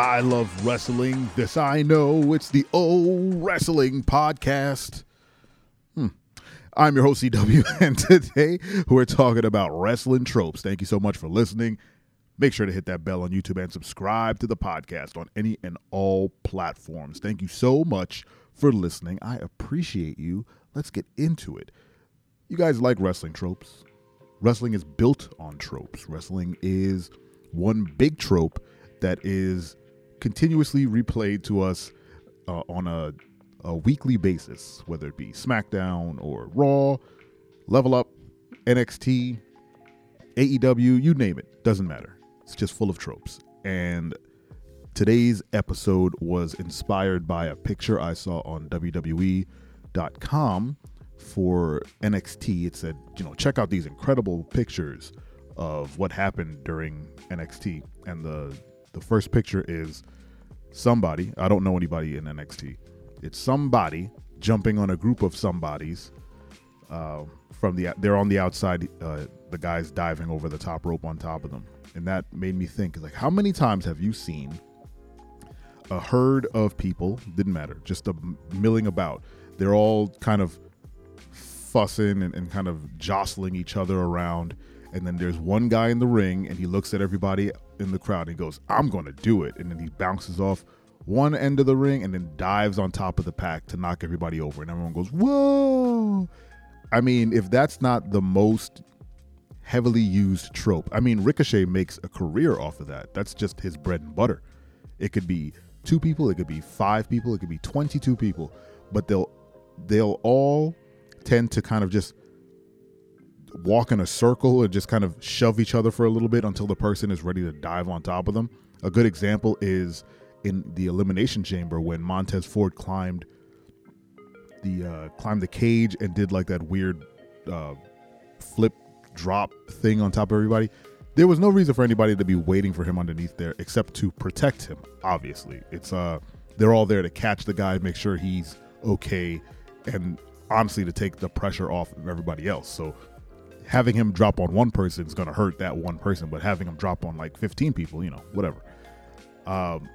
I love wrestling. This I know. It's the O Wrestling Podcast. Hmm. I'm your host, CW, and today we're talking about wrestling tropes. Thank you so much for listening. Make sure to hit that bell on YouTube and subscribe to the podcast on any and all platforms. Thank you so much for listening. I appreciate you. Let's get into it. You guys like wrestling tropes? Wrestling is built on tropes. Wrestling is one big trope that is continuously replayed to us uh, on a, a weekly basis, whether it be SmackDown or Raw, Level Up, NXT, AEW, you name it, doesn't matter. It's just full of tropes. And today's episode was inspired by a picture I saw on WWE.com for NXT. It said, you know, check out these incredible pictures of what happened during NXT. And the the first picture is somebody, I don't know anybody in NXT. It's somebody jumping on a group of somebodies uh, from the they're on the outside uh, the guys diving over the top rope on top of them. And that made me think like how many times have you seen a herd of people, didn't matter, just a milling about. They're all kind of fussing and, and kind of jostling each other around and then there's one guy in the ring and he looks at everybody in the crowd and he goes i'm going to do it. And then he bounces off one end of the ring and then dives on top of the pack to knock everybody over. And everyone goes whoa. I mean if that's not the most heavily used trope i mean ricochet makes a career off of that. That's just his bread and butter. It could be two people it could be five people it could be 22 people but they'll they'll all tend to kind of just walk in a circle and just kind of shove each other for a little bit until the person is ready to dive on top of them. A good example is in the elimination chamber when Montez Ford climbed the uh, climbed the cage and did like that weird uh, flip drop thing on top of everybody. There was no reason for anybody to be waiting for him underneath there except to protect him. Obviously, it's uh they're all there to catch the guy, make sure he's okay, and honestly to take the pressure off of everybody else. So having him drop on one person is going to hurt that one person, but having him drop on like 15 people, you know, whatever. Um,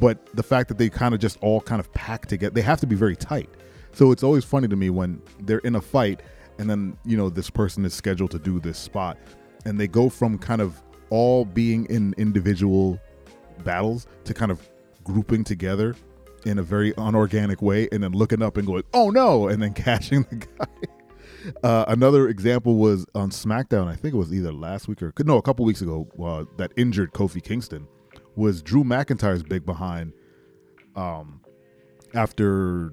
but the fact that they kind of just all kind of pack together, they have to be very tight. So it's always funny to me when they're in a fight and then, you know, this person is scheduled to do this spot and they go from kind of all being in individual battles to kind of grouping together in a very unorganic way and then looking up and going, oh no, and then catching the guy. Uh, another example was on SmackDown. I think it was either last week or no, a couple weeks ago. Uh, that injured Kofi Kingston was Drew McIntyre's big behind. Um, after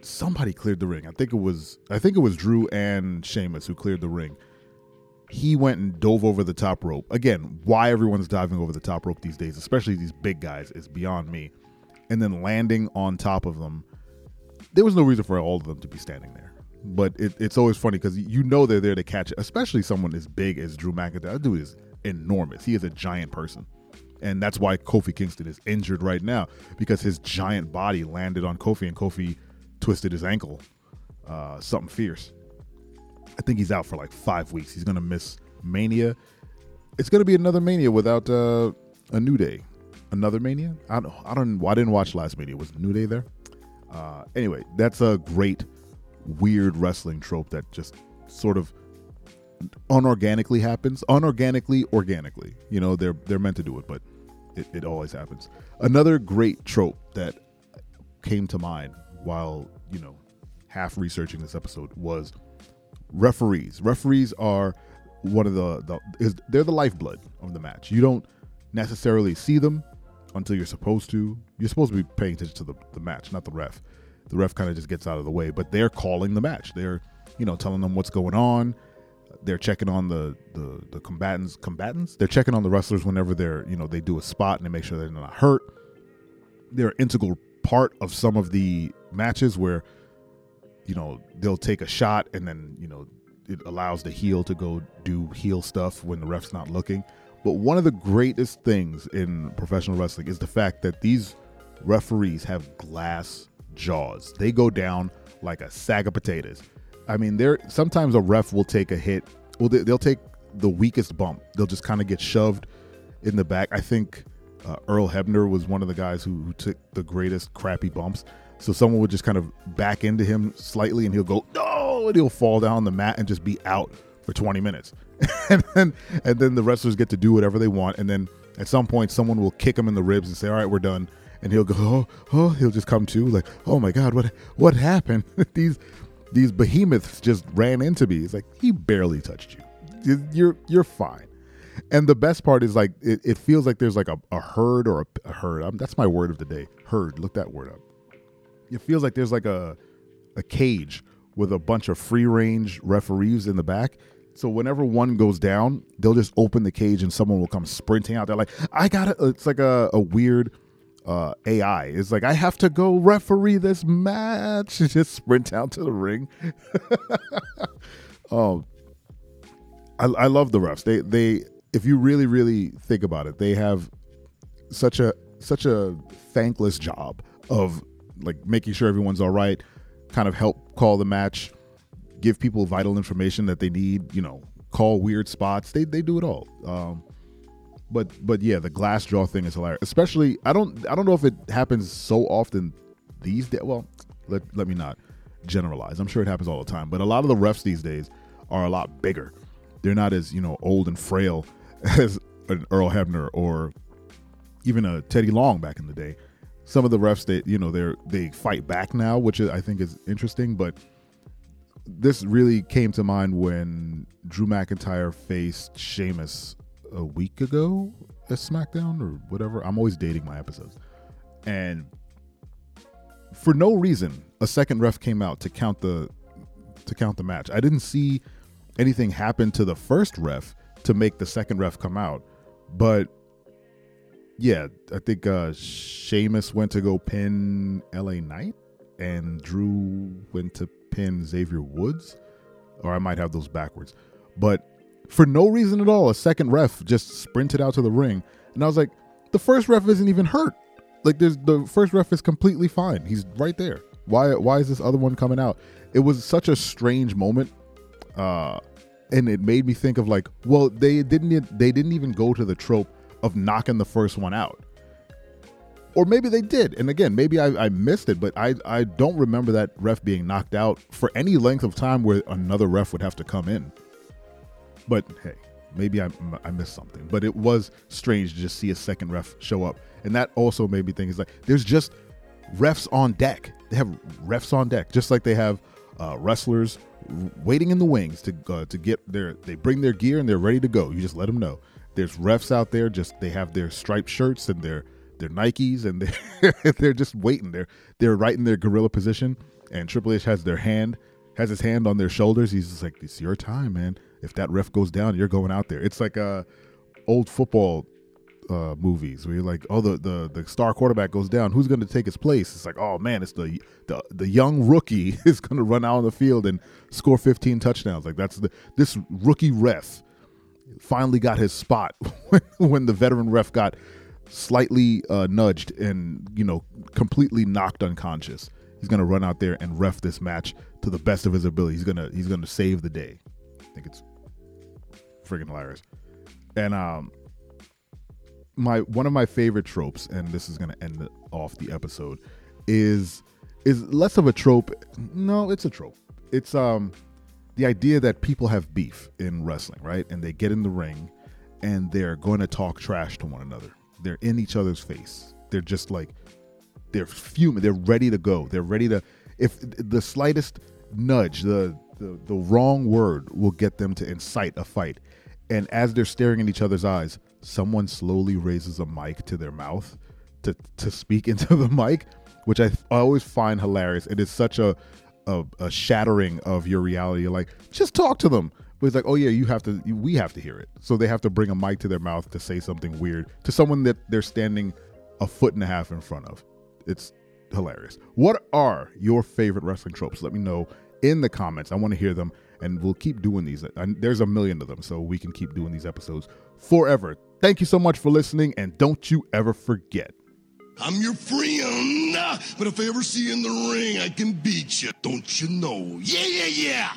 somebody cleared the ring, I think it was I think it was Drew and Sheamus who cleared the ring. He went and dove over the top rope. Again, why everyone's diving over the top rope these days, especially these big guys, is beyond me. And then landing on top of them, there was no reason for all of them to be standing there but it, it's always funny because you know they're there to catch especially someone as big as Drew McIntyre. That dude is enormous. He is a giant person. And that's why Kofi Kingston is injured right now because his giant body landed on Kofi and Kofi twisted his ankle. Uh, something fierce. I think he's out for like five weeks. He's going to miss Mania. It's going to be another Mania without uh, a New Day. Another Mania? I don't, I don't. I didn't watch last Mania. Was New Day there? Uh, anyway, that's a great weird wrestling trope that just sort of unorganically happens. Unorganically organically. You know they're they're meant to do it but it, it always happens. Another great trope that came to mind while you know half researching this episode was referees. Referees are one of the, the is they're the lifeblood of the match. You don't necessarily see them until you're supposed to. You're supposed to be paying attention to the, the match not the ref the ref kind of just gets out of the way. But they're calling the match. They're, you know, telling them what's going on. They're checking on the, the the combatants. Combatants. They're checking on the wrestlers whenever they're, you know, they do a spot and they make sure they're not hurt. They're an integral part of some of the matches where, you know, they'll take a shot and then, you know, it allows the heel to go do heel stuff when the ref's not looking. But one of the greatest things in professional wrestling is the fact that these referees have glass jaws. They go down like a sack of potatoes. I mean, there sometimes a ref will take a hit. Well, they, will take the weakest bump. They'll just kind of get shoved in the back. I think Uh, Earl Hebner was one of the guys who, who took the greatest crappy bumps. So someone would just kind of back into him slightly, and he'll go no, and he'll fall down the mat and just be out for 20 minutes, and then and then the wrestlers get to do whatever they want, and then at some point someone will kick him in the ribs and say, "All right, we're done," and he'll go, "Oh, oh," he'll just come to like, "Oh my God, what what happened?" these these behemoths just ran into me. It's like he barely touched you. You're you're fine. And the best part is like it, it feels like there's like a, a herd or a, a herd. Um, that's my word of the day. Herd. Look that word up. It feels like there's like a a cage with a bunch of free range referees in the back. So whenever one goes down, they'll just open the cage and someone will come sprinting out. They're like, I got it. It's like a, a weird uh, AI. It's like, I have to go referee this match. just sprint down to the ring. oh, I, I love the refs. They, they, if you really, really think about it, they have such a, such a thankless job of like making sure everyone's all right, kind of help call the match, give people vital information that they need. You know, call weird spots. They they do it all. Um, but but yeah, the glass jaw thing is hilarious. Especially, I don't I don't know if it happens so often these days. Well, let let me not generalize. I'm sure it happens all the time. But a lot of the refs these days are a lot bigger. They're not as you know old and frail as an Earl Hebner or even a Teddy Long back in the day some of the refs they you know they're they fight back now, which I think is interesting. But this really came to mind when Drew McIntyre faced Sheamus a week ago at SmackDown or whatever. I'm always dating my episodes, and for no reason, a second ref came out to count the to count the match. I didn't see anything happen to the first ref to make the second ref come out, but yeah, I think uh Sheamus went to go pin LA Knight and Drew went to pin Xavier Woods. Or I might have those backwards. But for no reason at all, a second ref just sprinted out to the ring. And I was like, the first ref isn't even hurt. Like there's the first ref is completely fine. He's right there. Why why is this other one coming out? It was such a strange moment. Uh and it made me think of like, well, they didn't they didn't even go to the trope of knocking the first one out. Or maybe they did. And again, maybe I, I, missed it, but I, I don't remember that ref being knocked out for any length of time where another ref would have to come in. But hey, maybe I, I missed something. But it was strange to just see a second ref show up. And that also made me think it's like there's just refs on deck. They have refs on deck, just like they have uh, wrestlers waiting in the wings to uh, to get their they bring their gear and they're ready to go. You just let them know. There's refs out there just they have their striped shirts and their their Nikes and they're, they're just waiting. They're they're right in their gorilla position and Triple H has their hand has his hand on their shoulders. He's just like, "It's your time, man. If that ref goes down, you're going out there." It's like uh old football uh, movies where you're like, oh, the, the the star quarterback goes down. Who's going to take his place? It's like, oh man, it's the the the young rookie is going to run out on the field and score 15 touchdowns. Like that's the this rookie ref finally got his spot when the veteran ref got slightly uh, nudged and you know completely knocked unconscious. He's gonna run out there and ref this match to the best of his ability. He's gonna he's gonna save the day. I think it's freaking hilarious. And um, my one of my favorite tropes, and this is gonna end off the episode, is is less of a trope. No, it's a trope. It's um the idea that people have beef in wrestling, right? And they get in the ring and they're going to talk trash to one another. They're in each other's face. They're just like they're fuming. They're ready to go. They're ready to if the slightest nudge, the the, the wrong word will get them to incite a fight. And as they're staring in each other's eyes, someone slowly raises a mic to their mouth to to speak into the mic, which I, I always find hilarious. It is such a a, a shattering of your reality. You're like, just talk to them. But it's like, oh yeah, you have to. We have to hear it. So they have to bring a mic to their mouth to say something weird to someone that they're standing a foot and a half in front of. It's hilarious. What are your favorite wrestling tropes? Let me know in the comments. I want to hear them, and we'll keep doing these. And there's a million of them, so we can keep doing these episodes forever. Thank you so much for listening, and don't you ever forget I'm your friend, but if I ever see you in the ring, I can beat you. Don't you know? Yeah, yeah, yeah.